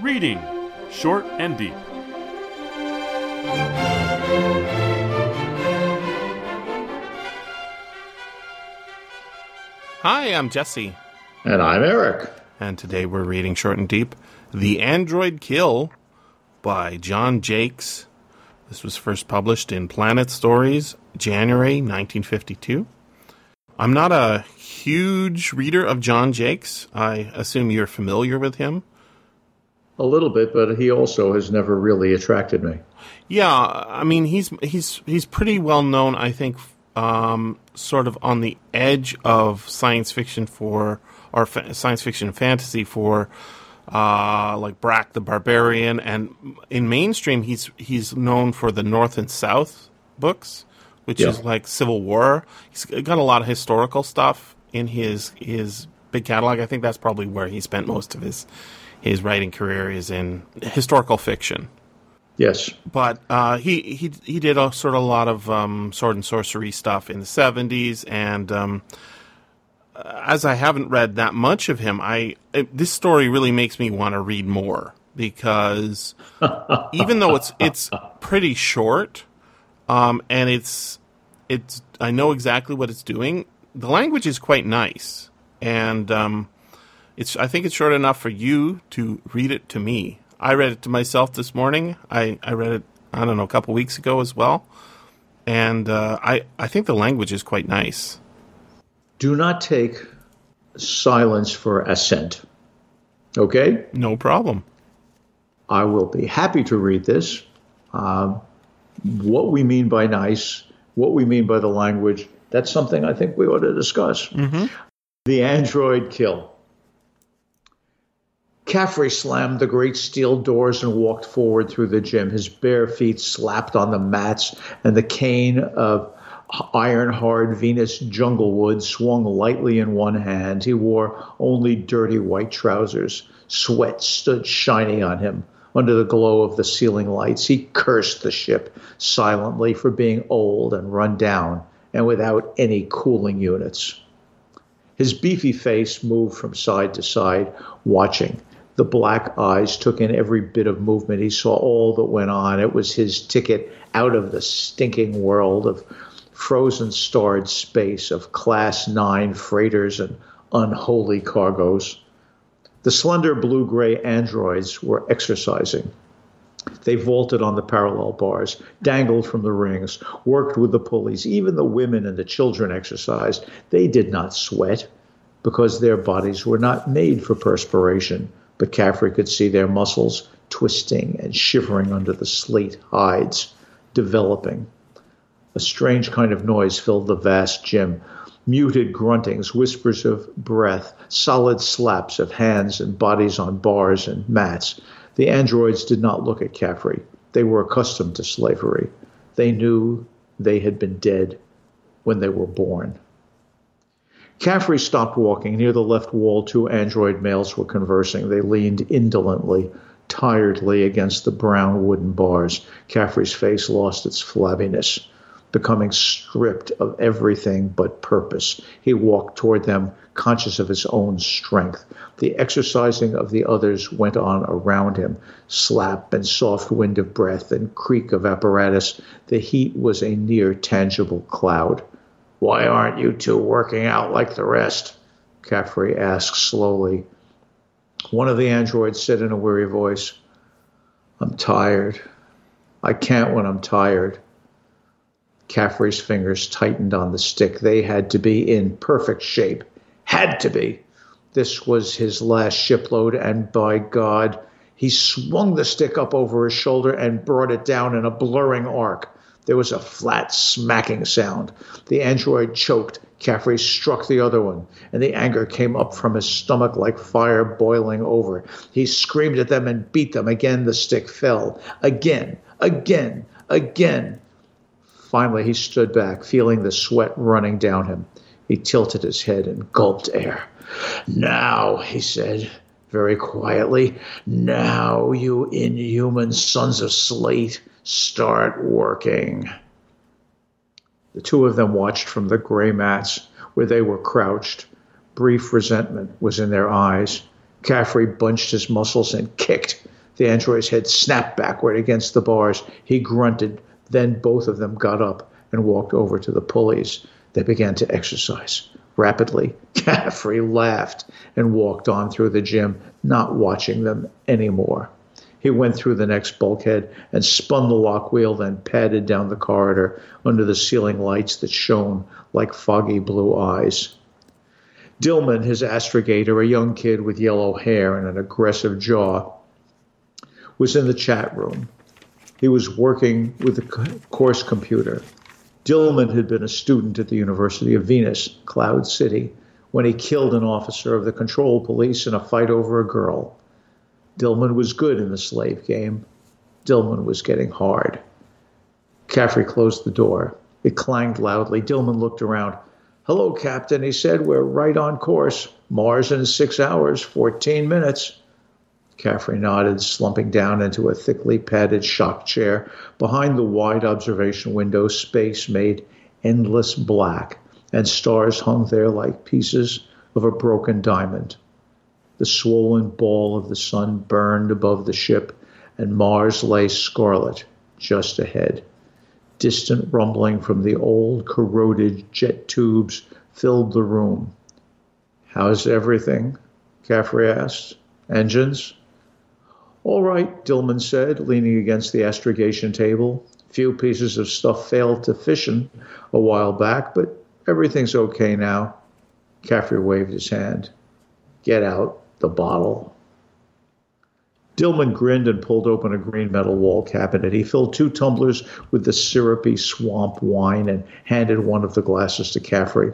Reading Short and Deep. Hi, I'm Jesse, And I'm Eric. and today we're reading Short and Deep The Android Kill by John Jakes. This was first published in Planet Stories, January 1952. I'm not a huge reader of John Jakes. I assume you're familiar with him. A little bit, but he also has never really attracted me. Yeah, I mean he's he's he's pretty well known. I think, um, sort of on the edge of science fiction for or fa- science fiction and fantasy for, uh, like Brak the Barbarian, and in mainstream he's he's known for the North and South books, which Yeah. is like Civil War. He's got a lot of historical stuff in his his big catalog. I think that's probably where he spent most of his his writing career is in historical fiction Yes. but uh, he he he did a sort of a lot of um, sword and sorcery stuff in the seventies, and um, as I haven't read that much of him, I it, this story really makes me want to read more because even though it's it's pretty short, um, and it's it's I know exactly what it's doing. The language is quite nice, and um, it's I think it's short enough for you to read it to me. I read it to myself this morning. I, I read it I don't know a couple weeks ago as well, and uh, I I think the language is quite nice. Do not take silence for assent. Okay? No problem. I will be happy to read this. Um, what we mean by nice, what we mean by the language, that's something I think we ought to discuss. The android kill. Caffrey slammed the great steel doors and walked forward through the gym. His bare feet slapped on the mats, and the cane of iron hard Venus junglewood swung lightly in one hand. He wore only dirty white trousers. Sweat stood shining on him under the glow of the ceiling lights. He cursed the ship silently for being old and run down and without any cooling units. His beefy face moved from side to side, watching. The black eyes took in every bit of movement. He saw all that went on. It was his ticket out of the stinking world of frozen starred space, of Class 9 freighters and unholy cargoes. The slender blue gray androids were exercising. They vaulted on the parallel bars, dangled from the rings, worked with the pulleys. Even the women and the children exercised. They did not sweat because their bodies were not made for perspiration, but Caffrey could see their muscles twisting and shivering under the slate hides, developing. A strange kind of noise filled the vast gym. Muted gruntings, whispers of breath, solid slaps of hands and bodies on bars and mats. The androids did not look at Caffrey. They were accustomed to slavery. They knew they had been dead when they were born. Caffrey stopped walking. Near the left wall, two android males were conversing. They leaned indolently, tiredly against the brown wooden bars. Caffrey's face lost its flabbiness, becoming stripped of everything but purpose. He walked toward them, conscious of his own strength. The exercising of the others went on around him slap and soft wind of breath and creak of apparatus. The heat was a near tangible cloud. Why aren't you two working out like the rest? Caffrey asked slowly. One of the androids said in a weary voice, I'm tired. I can't when I'm tired. Caffrey's fingers tightened on the stick. They had to be in perfect shape. Had to be. This was his last shipload, and by God, he swung the stick up over his shoulder and brought it down in a blurring arc. There was a flat smacking sound. The android choked. Caffrey struck the other one, and the anger came up from his stomach like fire boiling over. He screamed at them and beat them. Again, the stick fell. Again, again, again. Finally, he stood back, feeling the sweat running down him. He tilted his head and gulped air. Now, he said very quietly, now, you inhuman sons of slate, start working. The two of them watched from the gray mats where they were crouched. Brief resentment was in their eyes. Caffrey bunched his muscles and kicked. The android's head snapped backward against the bars. He grunted. Then both of them got up and walked over to the pulleys. They began to exercise rapidly. Caffrey laughed and walked on through the gym, not watching them anymore. He went through the next bulkhead and spun the lock wheel, then padded down the corridor under the ceiling lights that shone like foggy blue eyes. Dillman, his astrogator, a young kid with yellow hair and an aggressive jaw, was in the chart room. He was working with the course computer. Dillman had been a student at the University of Venus, Cloud City, when he killed an officer of the control police in a fight over a girl. Dillman was good in the slave game. Dillman was getting hard. Caffrey closed the door. It clanged loudly. Dillman looked around. Hello, Captain, he said. We're right on course. Mars in six hours, 14 minutes. Caffrey nodded, slumping down into a thickly padded shock chair. Behind the wide observation window, space made endless black, and stars hung there like pieces of a broken diamond. The swollen ball of the sun burned above the ship, and Mars lay scarlet just ahead. Distant rumbling from the old corroded jet tubes filled the room. How's everything? Caffrey asked. Engines? All right, Dillman said, leaning against the astrogation table. Few pieces of stuff failed to fission a while back, but everything's okay now. Caffrey waved his hand. Get out the bottle. Dillman grinned and pulled open a green metal wall cabinet. He filled two tumblers with the syrupy swamp wine and handed one of the glasses to Caffrey.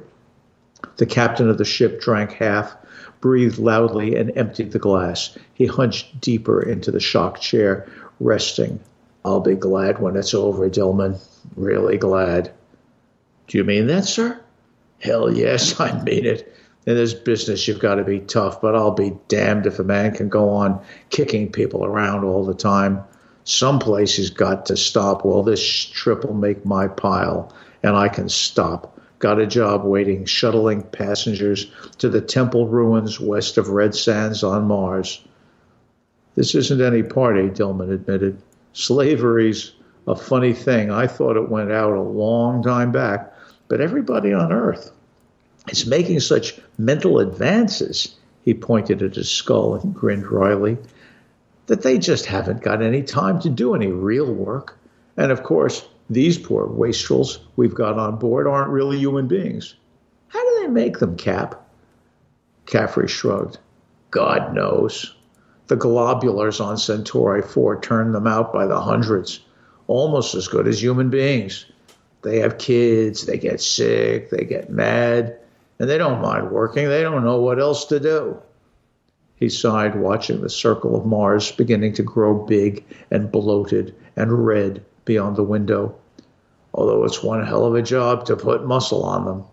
The captain of the ship drank half, breathed loudly, and emptied the glass. He hunched deeper into the shock chair, resting. I'll be glad when it's over, Dillman. Really glad. Do you mean that, sir? Hell yes, I mean it. In this business, you've got to be tough, but I'll be damned if a man can go on kicking people around all the time. Some place he's got to stop. Well, this trip will make my pile, and I can stop got a job waiting, shuttling passengers to the temple ruins west of Red Sands on Mars. This isn't any party, Dillman admitted. Slavery's a funny thing. I thought it went out a long time back, but everybody on Earth is making such mental advances, he pointed at his skull and grinned wryly, that they just haven't got any time to do any real work. And of course, these poor wastrels we've got on board aren't really human beings. How do they make them, Cap? Caffrey shrugged. God knows. The globulars on Centauri 4 turn them out by the hundreds, almost as good as human beings. They have kids, they get sick, they get mad, and they don't mind working. They don't know what else to do. He sighed, watching the circle of Mars beginning to grow big and bloated and red beyond the window, although it's one hell of a job to put muscle on them.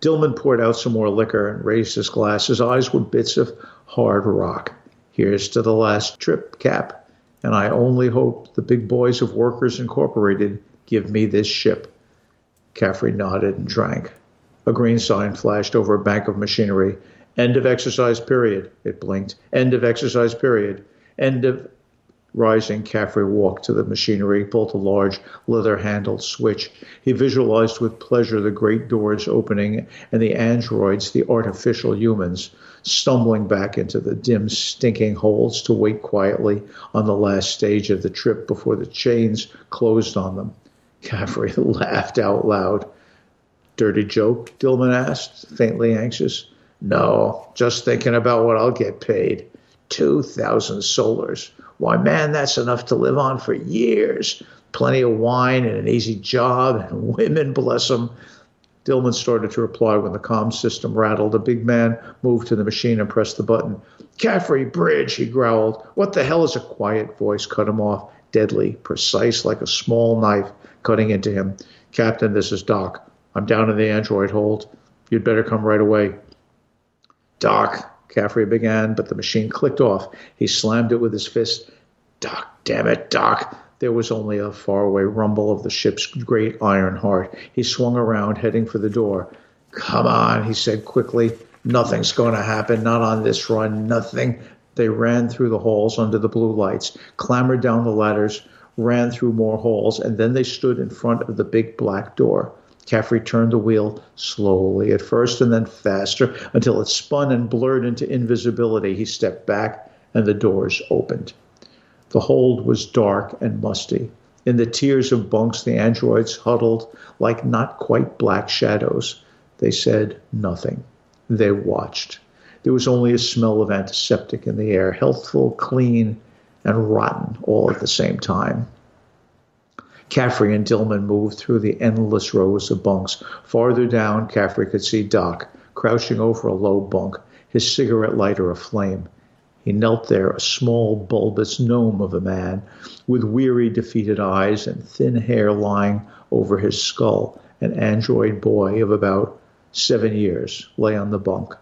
Dillman poured out some more liquor and raised his glass. His eyes were bits of hard rock. Here's to the last trip, Cap, and I only hope the big boys of Workers Incorporated give me this ship. Caffrey nodded and drank. A green sign flashed over a bank of machinery. End of exercise period. It blinked. End of exercise period. End of Rising, Caffrey walked to the machinery, pulled a large leather handled switch. He visualized with pleasure the great doors opening and the androids, the artificial humans, stumbling back into the dim, stinking holds to wait quietly on the last stage of the trip before the chains closed on them. Caffrey laughed out loud. Dirty joke? Dillman asked, faintly anxious. No, just thinking about what I'll get paid. Two thousand solars. Why, man, that's enough to live on for years. Plenty of wine and an easy job, and women, bless them. Dillman started to reply when the comm system rattled. A big man moved to the machine and pressed the button. Caffrey Bridge, he growled. What the hell is a quiet voice cut him off, deadly, precise like a small knife cutting into him. Captain, this is Doc. I'm down in the android hold. You'd better come right away. Doc, Caffrey began, but the machine clicked off. He slammed it with his fist. Doc, damn it, Doc. There was only a faraway rumble of the ship's great iron heart. He swung around, heading for the door. Come on, he said quickly. Nothing's going to happen, not on this run, nothing. They ran through the halls under the blue lights, clambered down the ladders, ran through more halls, and then they stood in front of the big black door. Caffrey turned the wheel slowly at first and then faster until it spun and blurred into invisibility. He stepped back and the doors opened. The hold was dark and musty. In the tiers of bunks, the androids huddled like not quite black shadows. They said nothing. They watched. There was only a smell of antiseptic in the air, healthful, clean, and rotten all at the same time. Caffrey and Dillman moved through the endless rows of bunks. Farther down, Caffrey could see Doc crouching over a low bunk, his cigarette lighter aflame. He knelt there, a small, bulbous gnome of a man, with weary, defeated eyes and thin hair lying over his skull. An android boy of about seven years lay on the bunk.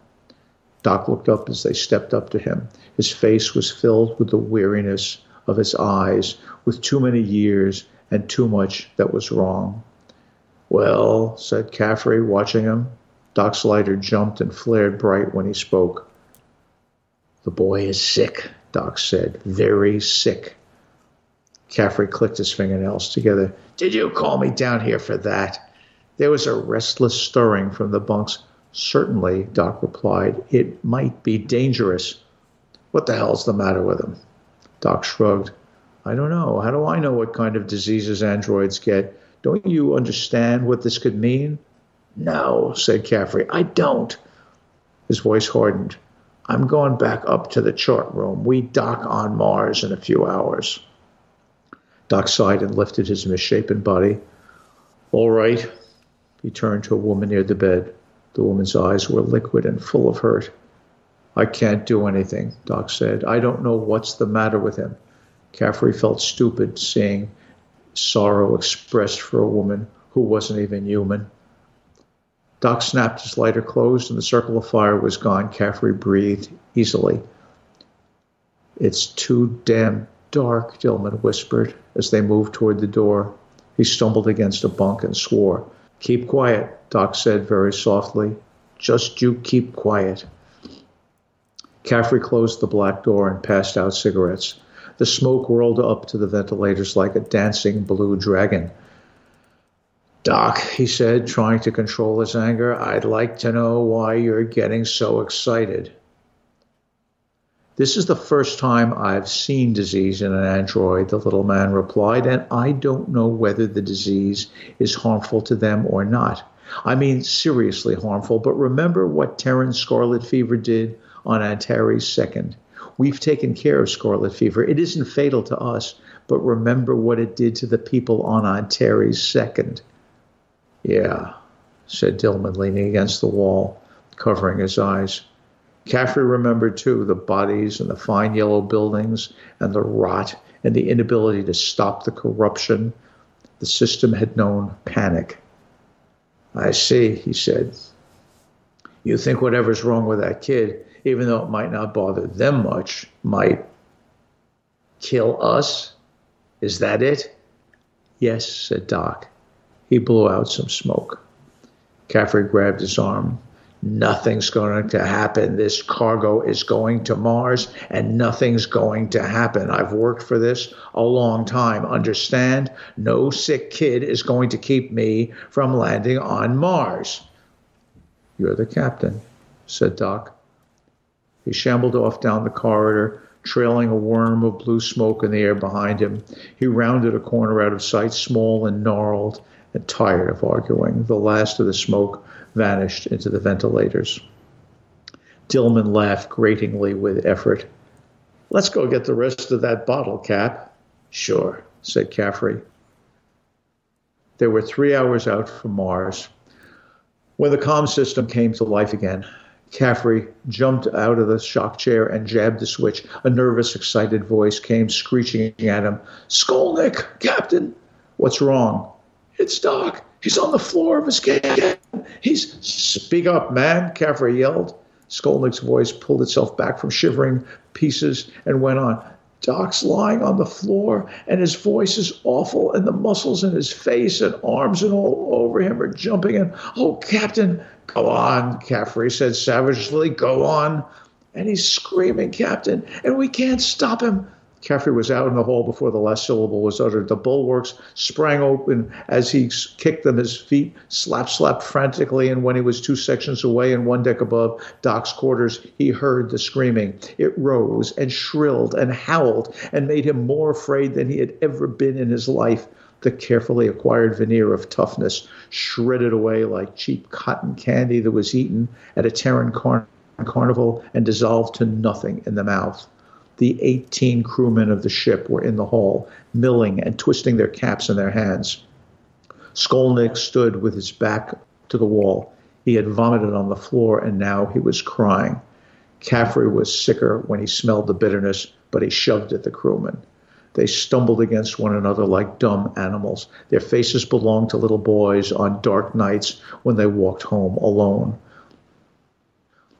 Doc looked up as they stepped up to him. His face was filled with the weariness of his eyes, with too many years and too much that was wrong. Well, said Caffrey, watching him. Doc's lighter jumped and flared bright when he spoke. The boy is sick, Doc said. Very sick. Caffrey clicked his fingernails together. Did you call me down here for that? There was a restless stirring from the bunks. Certainly, Doc replied. It might be dangerous. What the hell's the matter with him? Doc shrugged. I don't know. How do I know what kind of diseases androids get? Don't you understand what this could mean? No, said Caffrey. I don't. His voice hardened. I'm going back up to the chart room. We dock on Mars in a few hours. Doc sighed and lifted his misshapen body. All right. He turned to a woman near the bed. The woman's eyes were liquid and full of hurt. I can't do anything, Doc said. I don't know what's the matter with him. Caffrey felt stupid seeing sorrow expressed for a woman who wasn't even human. Doc snapped his lighter closed and the circle of fire was gone. Caffrey breathed easily. It's too damn dark, Dillman whispered as they moved toward the door. He stumbled against a bunk and swore. Keep quiet, Doc said very softly. Just you keep quiet. Caffrey closed the black door and passed out cigarettes. The smoke whirled up to the ventilators like a dancing blue dragon. Doc, he said, trying to control his anger, I'd like to know why you're getting so excited. This is the first time I've seen disease in an android, the little man replied, and I don't know whether the disease is harmful to them or not. I mean, seriously harmful, but remember what Terran scarlet fever did on Antares 2nd. We've taken care of scarlet fever. It isn't fatal to us, but remember what it did to the people on Antares 2nd. Yeah, said Dillman, leaning against the wall, covering his eyes. Caffrey remembered, too, the bodies and the fine yellow buildings and the rot and the inability to stop the corruption. The system had known panic. I see, he said. You think whatever's wrong with that kid, even though it might not bother them much, might kill us? Is that it? Yes, said Doc. He blew out some smoke. Caffrey grabbed his arm. Nothing's going to happen. This cargo is going to Mars, and nothing's going to happen. I've worked for this a long time. Understand? No sick kid is going to keep me from landing on Mars. You're the captain, said Doc. He shambled off down the corridor, trailing a worm of blue smoke in the air behind him. He rounded a corner out of sight, small and gnarled and tired of arguing. The last of the smoke vanished into the ventilators. Dillman laughed gratingly with effort. Let's go get the rest of that bottle, Cap. Sure, said Caffrey. They were three hours out from Mars. When the comm system came to life again, Caffrey jumped out of the shock chair and jabbed the switch. A nervous, excited voice came screeching at him. Skolnick, Captain! What's wrong? It's Doc. He's on the floor of his cabin. He's. Speak up, man, Caffrey yelled. Skolnick's voice pulled itself back from shivering pieces and went on. Doc's lying on the floor, and his voice is awful, and the muscles in his face and arms and all over him are jumping. And oh, Captain, go on, Caffrey said savagely, go on. And he's screaming, Captain, and we can't stop him. Caffrey was out in the hall before the last syllable was uttered. The bulwarks sprang open as he kicked them. His feet slap slapped frantically, and when he was two sections away and one deck above Doc's quarters, he heard the screaming. It rose and shrilled and howled and made him more afraid than he had ever been in his life. The carefully acquired veneer of toughness shredded away like cheap cotton candy that was eaten at a Terran carnival and dissolved to nothing in the mouth the 18 crewmen of the ship were in the hall, milling and twisting their caps in their hands. Skolnick stood with his back to the wall. He had vomited on the floor and now he was crying. Caffrey was sicker when he smelled the bitterness, but he shoved at the crewmen. They stumbled against one another like dumb animals. Their faces belonged to little boys on dark nights when they walked home alone.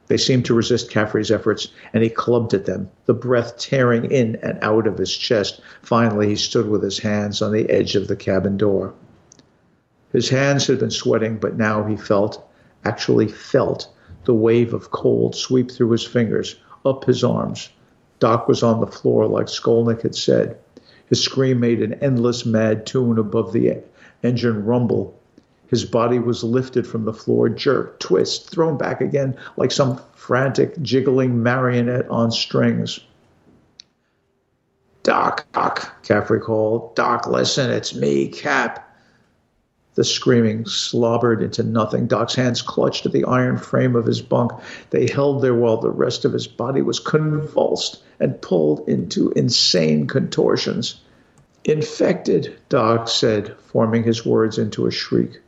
They seemed to resist Caffrey's efforts, and he clubbed at them, the breath tearing in and out of his chest. Finally, he stood with his hands on the edge of the cabin door. His hands had been sweating, but now he felt, actually felt, the wave of cold sweep through his fingers, up his arms. Doc was on the floor, like Skolnick had said. His scream made an endless mad tune above the engine rumble his body was lifted from the floor, jerked, twist, thrown back again like some frantic, jiggling marionette on strings. Doc, Doc, Caffrey called. Doc, listen, it's me, Cap. The screaming slobbered into nothing. Doc's hands clutched at the iron frame of his bunk. They held there while the rest of his body was convulsed and pulled into insane contortions. Infected, Doc said, forming his words into a shriek.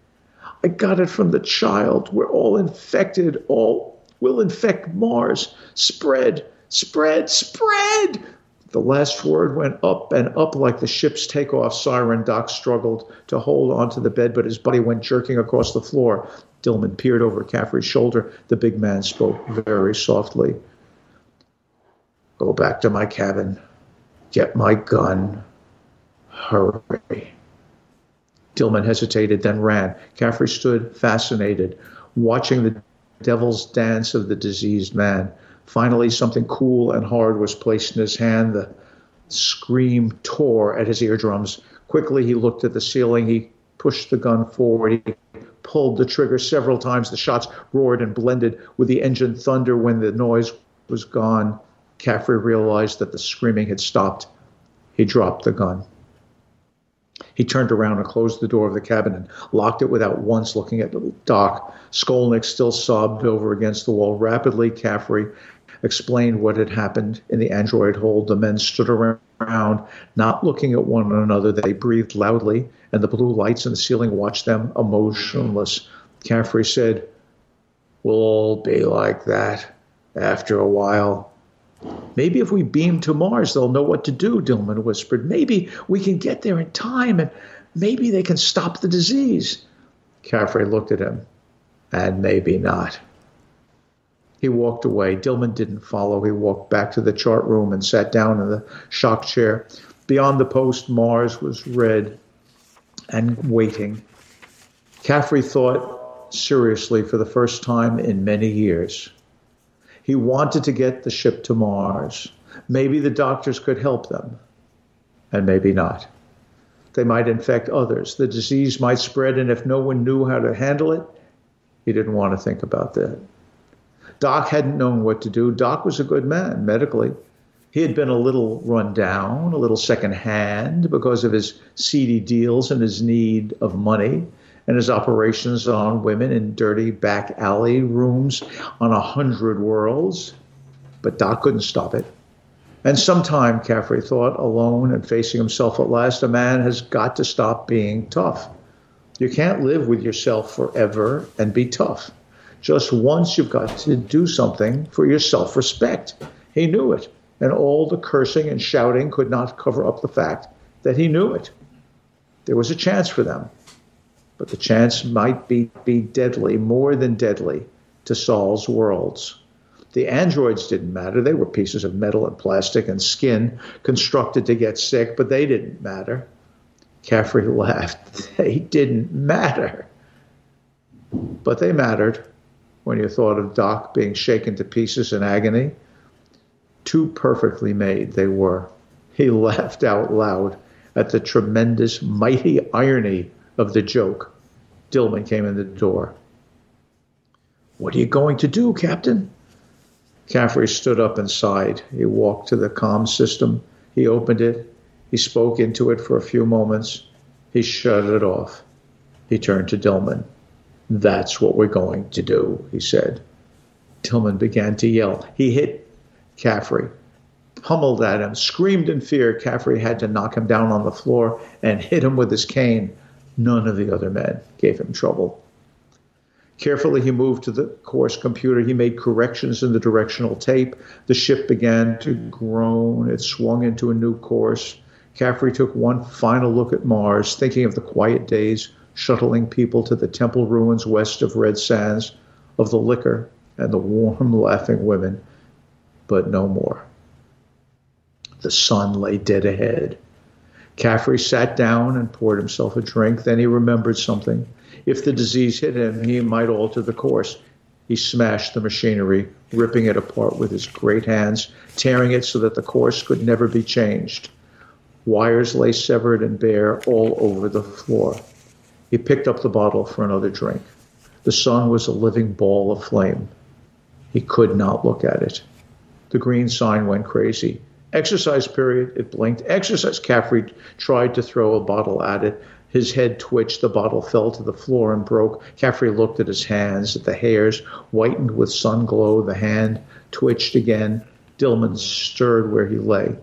I got it from the child. We're all infected. All will infect Mars. Spread, spread, spread. The last word went up and up like the ship's takeoff siren. Doc struggled to hold onto the bed, but his body went jerking across the floor. Dillman peered over Caffrey's shoulder. The big man spoke very softly. Go back to my cabin. Get my gun. Hurry. Dillman hesitated, then ran. Caffrey stood fascinated, watching the devil's dance of the diseased man. Finally, something cool and hard was placed in his hand. The scream tore at his eardrums. Quickly, he looked at the ceiling. He pushed the gun forward. He pulled the trigger several times. The shots roared and blended with the engine thunder. When the noise was gone, Caffrey realized that the screaming had stopped. He dropped the gun. He turned around and closed the door of the cabin and locked it without once looking at Doc. Skolnick still sobbed over against the wall. Rapidly, Caffrey explained what had happened in the android hold. The men stood around, not looking at one another. They breathed loudly, and the blue lights in the ceiling watched them emotionless. Caffrey said, We'll all be like that after a while. Maybe if we beam to Mars, they'll know what to do, Dillman whispered. Maybe we can get there in time and maybe they can stop the disease. Caffrey looked at him. And maybe not. He walked away. Dillman didn't follow. He walked back to the chart room and sat down in the shock chair. Beyond the post, Mars was red and waiting. Caffrey thought seriously for the first time in many years. He wanted to get the ship to Mars. Maybe the doctors could help them, and maybe not. They might infect others. The disease might spread, and if no one knew how to handle it, he didn't want to think about that. Doc hadn't known what to do. Doc was a good man medically. He had been a little run down, a little secondhand because of his seedy deals and his need of money and his operations on women in dirty back alley rooms on a hundred worlds. But Doc couldn't stop it. And sometime, Caffrey thought, alone and facing himself at last, a man has got to stop being tough. You can't live with yourself forever and be tough. Just once you've got to do something for your self respect. He knew it, and all the cursing and shouting could not cover up the fact that he knew it. There was a chance for them but the chance might be, be deadly, more than deadly, to Sol's worlds. The androids didn't matter. They were pieces of metal and plastic and skin constructed to get sick, but they didn't matter. Caffrey laughed. They didn't matter. But they mattered when you thought of Doc being shaken to pieces in agony. Too perfectly made they were. He laughed out loud at the tremendous, mighty irony of the joke. Dillman came in the door. What are you going to do, Captain? Caffrey stood up and sighed. He walked to the comm system. He opened it. He spoke into it for a few moments. He shut it off. He turned to Dillman. That's what we're going to do, he said. Tillman began to yell. He hit Caffrey, pummeled at him, screamed in fear. Caffrey had to knock him down on the floor and hit him with his cane. None of the other men gave him trouble. Carefully, he moved to the course computer. He made corrections in the directional tape. The ship began to groan. It swung into a new course. Caffrey took one final look at Mars, thinking of the quiet days shuttling people to the temple ruins west of Red Sands, of the liquor and the warm, laughing women, but no more. The sun lay dead ahead. Caffrey sat down and poured himself a drink. Then he remembered something. If the disease hit him, he might alter the course. He smashed the machinery, ripping it apart with his great hands, tearing it so that the course could never be changed. Wires lay severed and bare all over the floor. He picked up the bottle for another drink. The sun was a living ball of flame. He could not look at it. The green sign went crazy. Exercise period. It blinked. Exercise. Caffrey tried to throw a bottle at it. His head twitched. The bottle fell to the floor and broke. Caffrey looked at his hands, at the hairs whitened with sun glow. The hand twitched again. Dillman stirred where he lay.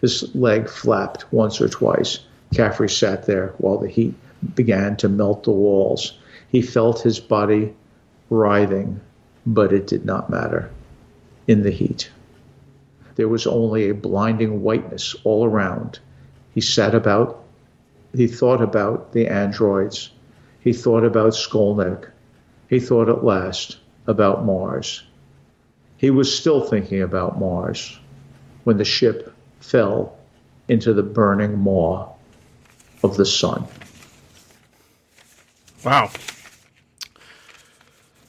His leg flapped once or twice. Caffrey sat there while the heat began to melt the walls. He felt his body writhing, but it did not matter in the heat. There was only a blinding whiteness all around. He sat about, he thought about the androids. He thought about Skolnick. He thought at last about Mars. He was still thinking about Mars when the ship fell into the burning maw of the sun. Wow.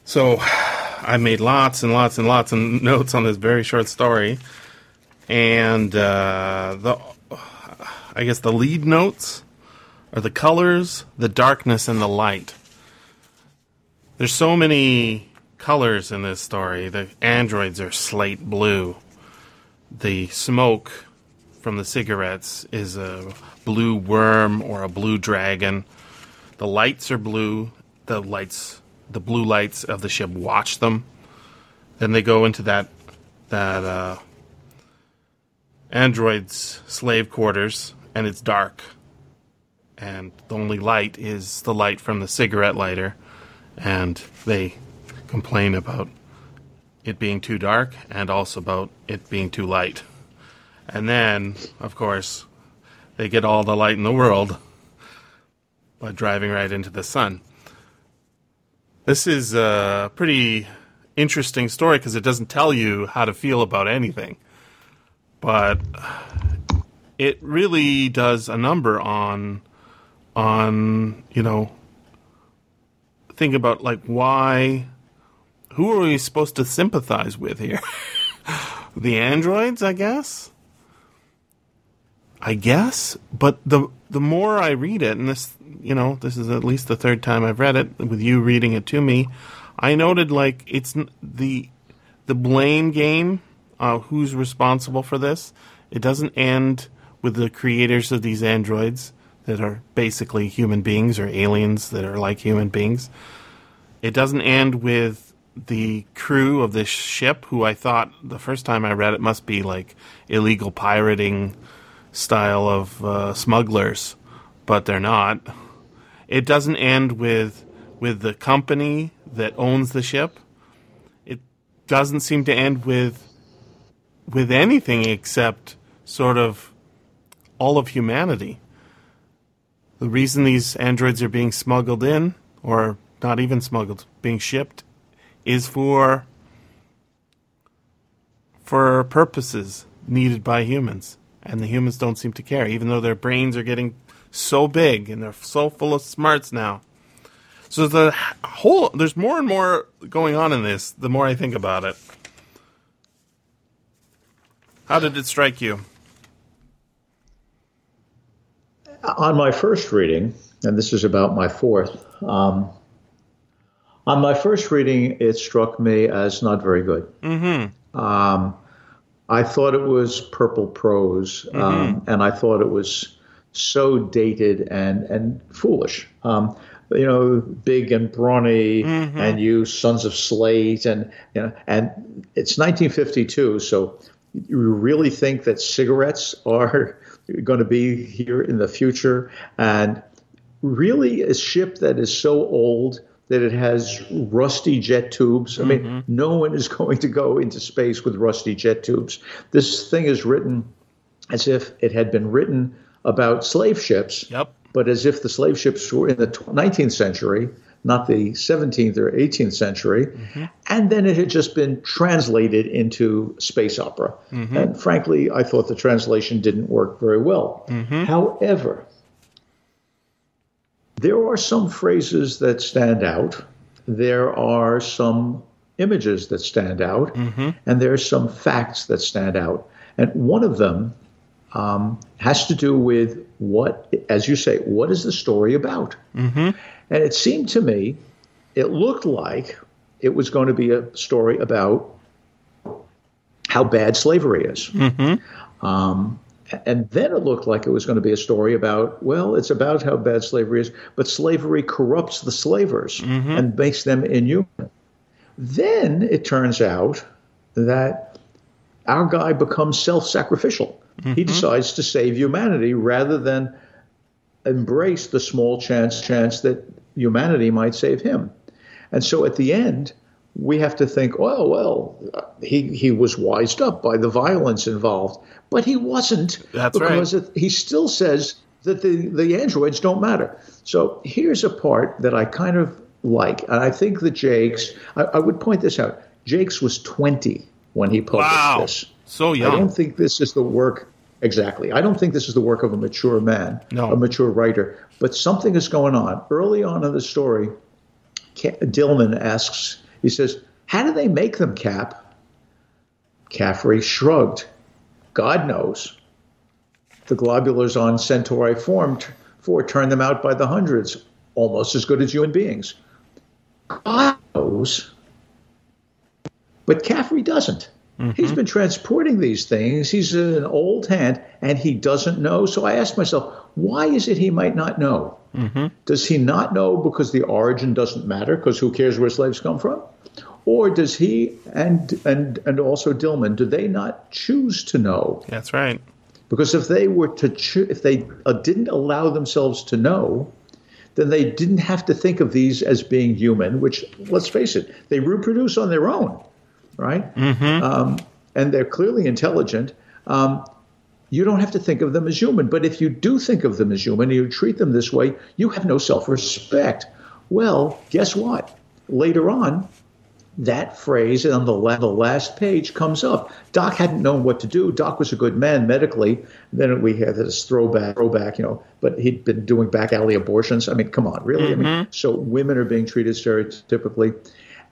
So I made lots and lots and lots of notes on this very short story and uh, the I guess the lead notes are the colors, the darkness, and the light. There's so many colors in this story. The androids are slate blue. The smoke from the cigarettes is a blue worm or a blue dragon. The lights are blue. The lights, the blue lights of the ship watch them. Then they go into that that uh, android's slave quarters, and it's dark. And the only light is the light from the cigarette lighter, and they complain about it being too dark and also about it being too light. And then, of course, they get all the light in the world by driving right into the sun. This is a pretty interesting story because it doesn't tell you how to feel about anything but it really does a number on on you know think about like why who are we supposed to sympathize with here? The androids i guess? I guess but the the more i read it and this you know this is at least the third time i've read it with you reading it to me i noted like it's the the blame game uh, who's responsible for this. It doesn't end with the creators of these androids that are basically human beings or aliens that are like human beings. It doesn't end with the crew of this ship, who I thought the first time I read it must be like illegal pirating style of uh, smugglers, but they're not. It doesn't end with with the company that owns the ship. It doesn't seem to end with with anything except sort of all of humanity. The reason these androids are being smuggled in, or not even smuggled, being shipped, is for for purposes needed by humans, and the humans don't seem to care, even though their brains are getting so big and they're so full of smarts now. So the whole there's more and more going on in this. The more I think about it, how did it strike you? On my first reading, and this is about my fourth. Um, on my first reading, it struck me as not very good. Mm-hmm. Um, I thought it was purple prose, um, Mm-hmm. and I thought it was so dated and and foolish. Um, you know, big and brawny, Mm-hmm. and you sons of slate, and you know, and it's 1952, so you really think that cigarettes are going to be here in the future, and really a ship that is so old that it has rusty jet tubes. I mean, mm-hmm. no one is going to go into space with rusty jet tubes. This thing is written as if it had been written about slave ships, Yep. but as if the slave ships were in the 19th century, not the 17th or 18th century. Mm-hmm. And then it had just been translated into space opera. Mm-hmm. And frankly, I thought the translation didn't work very well. Mm-hmm. However, there are some phrases that stand out. There are some images that stand out, and there are some facts that stand out. And one of them um, has to do with what, as you say, what is the story about? Mm-hmm. And it seemed to me, it looked like it was going to be a story about how bad slavery is. Um, and then it looked like it was going to be a story about, well, it's about how bad slavery is, but slavery corrupts the slavers and makes them inhuman. Then it turns out that our guy becomes self sacrificial. He mm-hmm. decides to save humanity rather than embrace the small chance chance that humanity might save him. And so at the end, we have to think, oh well, he he was wised up by the violence involved, but he wasn't That's right. because it, he still says that the the androids don't matter. So here's a part that I kind of like, and I think that Jakes. I, I would point this out. Jakes was 20 when he published Wow. this. So I don't think this is the work exactly. I don't think this is the work of a mature man, No. a mature writer. But something is going on early on in the story. Dillman asks, he says, "How do they make them, Cap?" Caffrey shrugged. God knows. The globulars on Centauri formed four turn them out by the hundreds, almost as good as human beings. God knows. But Caffrey doesn't. He's been transporting these things. He's an old hand and he doesn't know. So I asked myself, why is it he might not know? Does he not know because the origin doesn't matter? Because who cares where slaves come from? Or does he and and and also Dillman do they not choose to know? That's right. Because if they were to cho- if they uh, didn't allow themselves to know, then they didn't have to think of these as being human. Which let's face it, they reproduce on their own, right? Um, and they're clearly intelligent. Um, you don't have to think of them as human. But if you do think of them as human and you treat them this way, you have no self respect. Well, guess what? Later on, that phrase on the, la- the last page comes up. Doc hadn't known what to do. Doc was a good man medically. Then we had this throwback, throwback, you know, but he'd been doing back alley abortions. I mean, come on, really? I mean, so women are being treated stereotypically.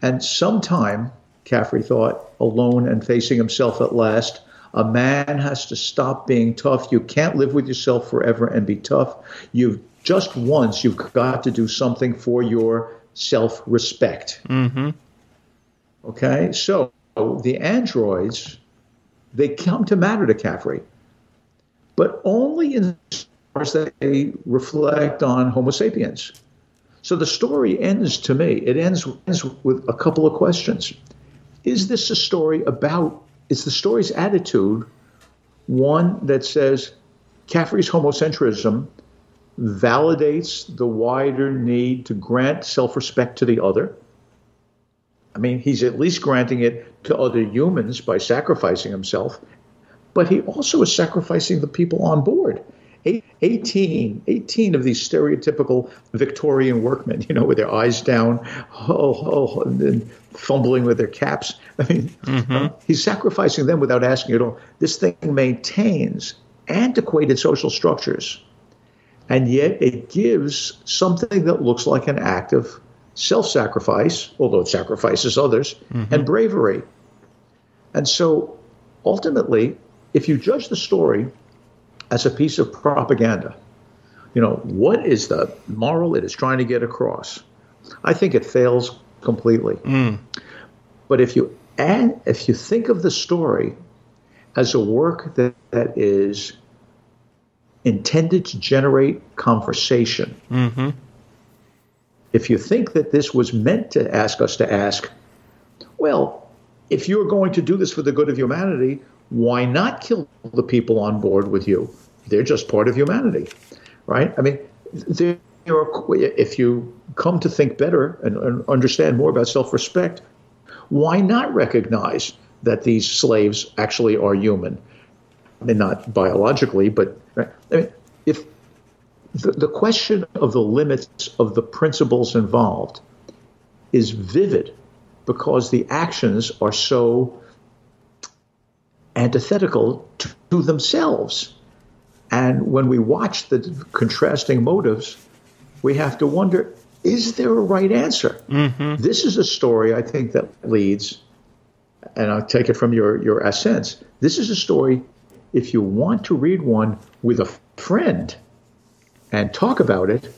And sometime, Caffrey thought, alone and facing himself at last, a man has to stop being tough. You can't live with yourself forever and be tough. You've just once, you've got to do something for your self respect. Mm-hmm. Okay, so the androids, they come to matter to Caffrey, but only in as far as they reflect on Homo sapiens. So the story ends to me, it ends, ends with a couple of questions. Is this a story about, is the story's attitude one that says Caffrey's homocentrism validates the wider need to grant self respect to the other? I mean, he's at least granting it to other humans by sacrificing himself, but he also is sacrificing the people on board. Eight, 18, 18 of these stereotypical Victorian workmen, you know, with their eyes down, oh, oh, and fumbling with their caps. I mean, uh, he's sacrificing them without asking at all. This thing maintains antiquated social structures, and yet it gives something that looks like an act of self sacrifice, although it sacrifices others, and bravery. And so ultimately, if you judge the story as a piece of propaganda, you know, what is the moral it is trying to get across? I think it fails completely. Mm. But if you and if you think of the story as a work that, that is intended to generate conversation, mm-hmm. if you think that this was meant to ask us to ask, well, if you're going to do this for the good of humanity, why not kill the people on board with you? They're just part of humanity, right? I mean, there are, if you come to think better and, and understand more about self respect, why not recognize that these slaves actually are human? I mean, not biologically, but I mean, if the, the question of the limits of the principles involved is vivid because the actions are so antithetical to, to themselves. And when we watch the contrasting motives, we have to wonder is there a right answer? Mm-hmm. This is a story, I think, that leads, and I'll take it from your, your essence. This is a story, if you want to read one with a friend and talk about it,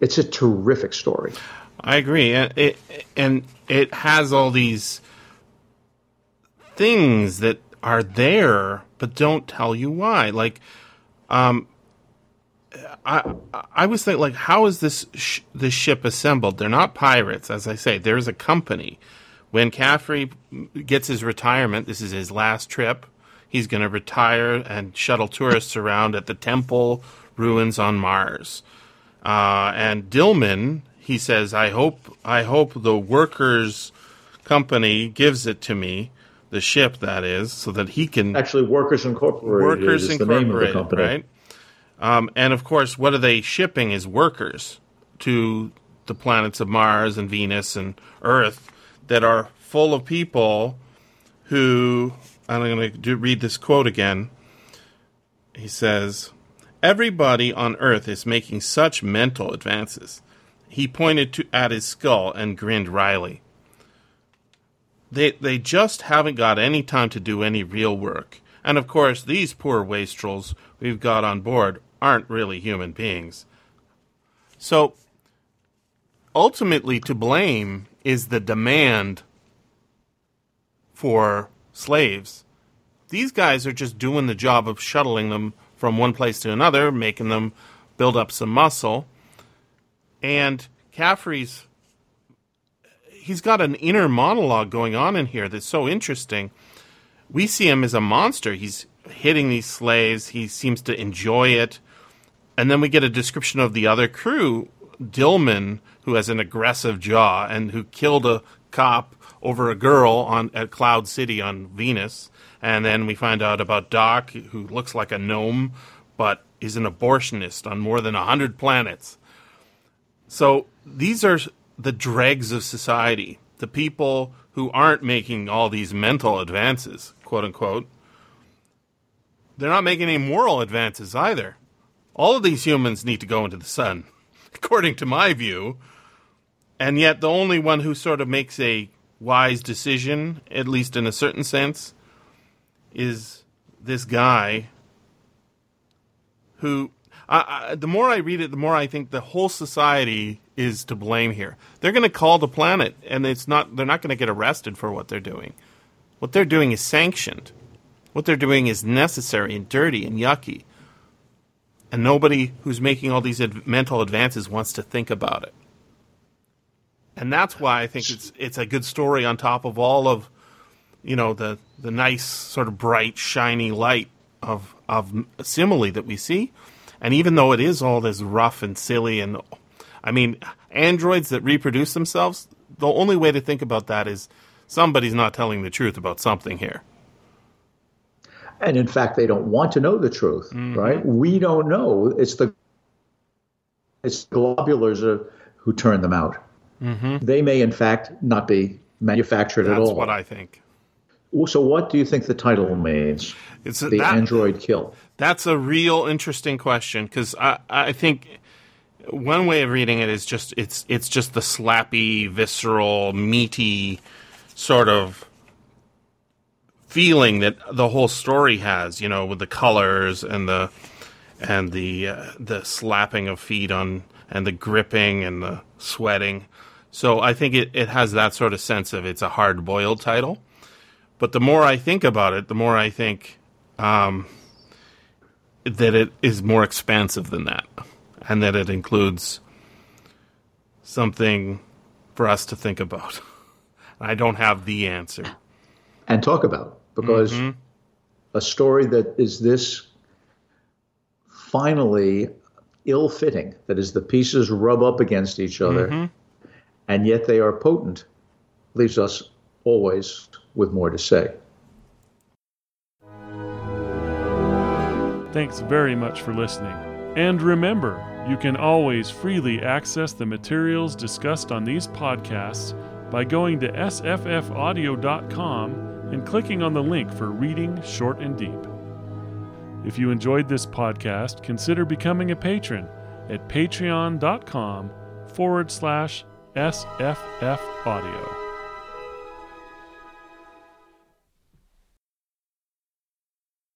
it's a terrific story. I agree, and it and it has all these things that are there but don't tell you why. Like, um, I I was thinking, like, how is this sh- this ship assembled? They're not pirates, as I say. There's a company. When Caffrey gets his retirement, this is his last trip. He's going to retire and shuttle tourists around at the temple ruins on Mars. Uh, and Dillman, he says, I hope, I hope the workers' company gives it to me, the ship that is, so that he can Actually, Workers Incorporated Workers is the name of the Incorporated, right? Um, and of course, what are they shipping is workers to the planets of Mars and Venus and Earth that are full of people who. I'm going to do, read this quote again. He says, Everybody on Earth is making such mental advances. He pointed to, at his skull and grinned wryly. They, they just haven't got any time to do any real work. And of course, these poor wastrels we've got on board aren't really human beings. So, ultimately, to blame is the demand for slaves. These guys are just doing the job of shuttling them from one place to another, making them build up some muscle. And Caffrey's he's got an inner monologue going on in here that's so interesting. We see him as a monster. He's hitting these slaves. He seems to enjoy it. And then we get a description of the other crew, Dillman, who has an aggressive jaw and who killed a cop over a girl on at Cloud City on Venus. And then we find out about Doc, who looks like a gnome, but is an abortionist on more than a hundred planets. So these are the dregs of society, the people who aren't making all these mental advances, quote unquote. They're not making any moral advances either. All of these humans need to go into the sun, according to my view. And yet, the only one who sort of makes a wise decision, at least in a certain sense, is this guy who the more I read it, the more I think the whole society is to blame here. They're going to call the planet, and it's not. They're not going to get arrested for what they're doing. What they're doing is sanctioned. What they're doing is necessary and dirty and yucky. And nobody who's making all these ad- mental advances wants to think about it. And that's why I think it's it's a good story on top of all of, you know, the the nice sort of bright shiny light of of simile that we see. And even though it is all this rough and silly, and I mean, androids that reproduce themselves, the only way to think about that is somebody's not telling the truth about something here. And in fact, they don't want to know the truth, mm-hmm. right? We don't know. It's the it's globulars are, who turn them out. Mm-hmm. They may, in fact, not be manufactured at all. That's what I think. so, what do you think the title means? It's The that, android kill. That's a real interesting question because I, I think one way of reading it is just it's it's just the slappy, visceral, meaty sort of feeling that the whole story has. You know, with the colors and the and the uh, the slapping of feet on and the gripping and the sweating. So I think it, it has that sort of sense of it's a hard boiled title. But the more I think about it, the more I think um, that it is more expansive than that, and that it includes something for us to think about. I don't have the answer. and talk about because mm-hmm. a story that is this finally ill fitting, that is, the pieces rub up against each other, mm-hmm. and yet they are potent, leaves us always with more to say. Thanks very much for listening. And remember, you can always freely access the materials discussed on these podcasts by going to sffaudio.com and clicking on the link for Reading Short and Deep. If you enjoyed this podcast, consider becoming a patron at patreon.com forward slash SFF Audio.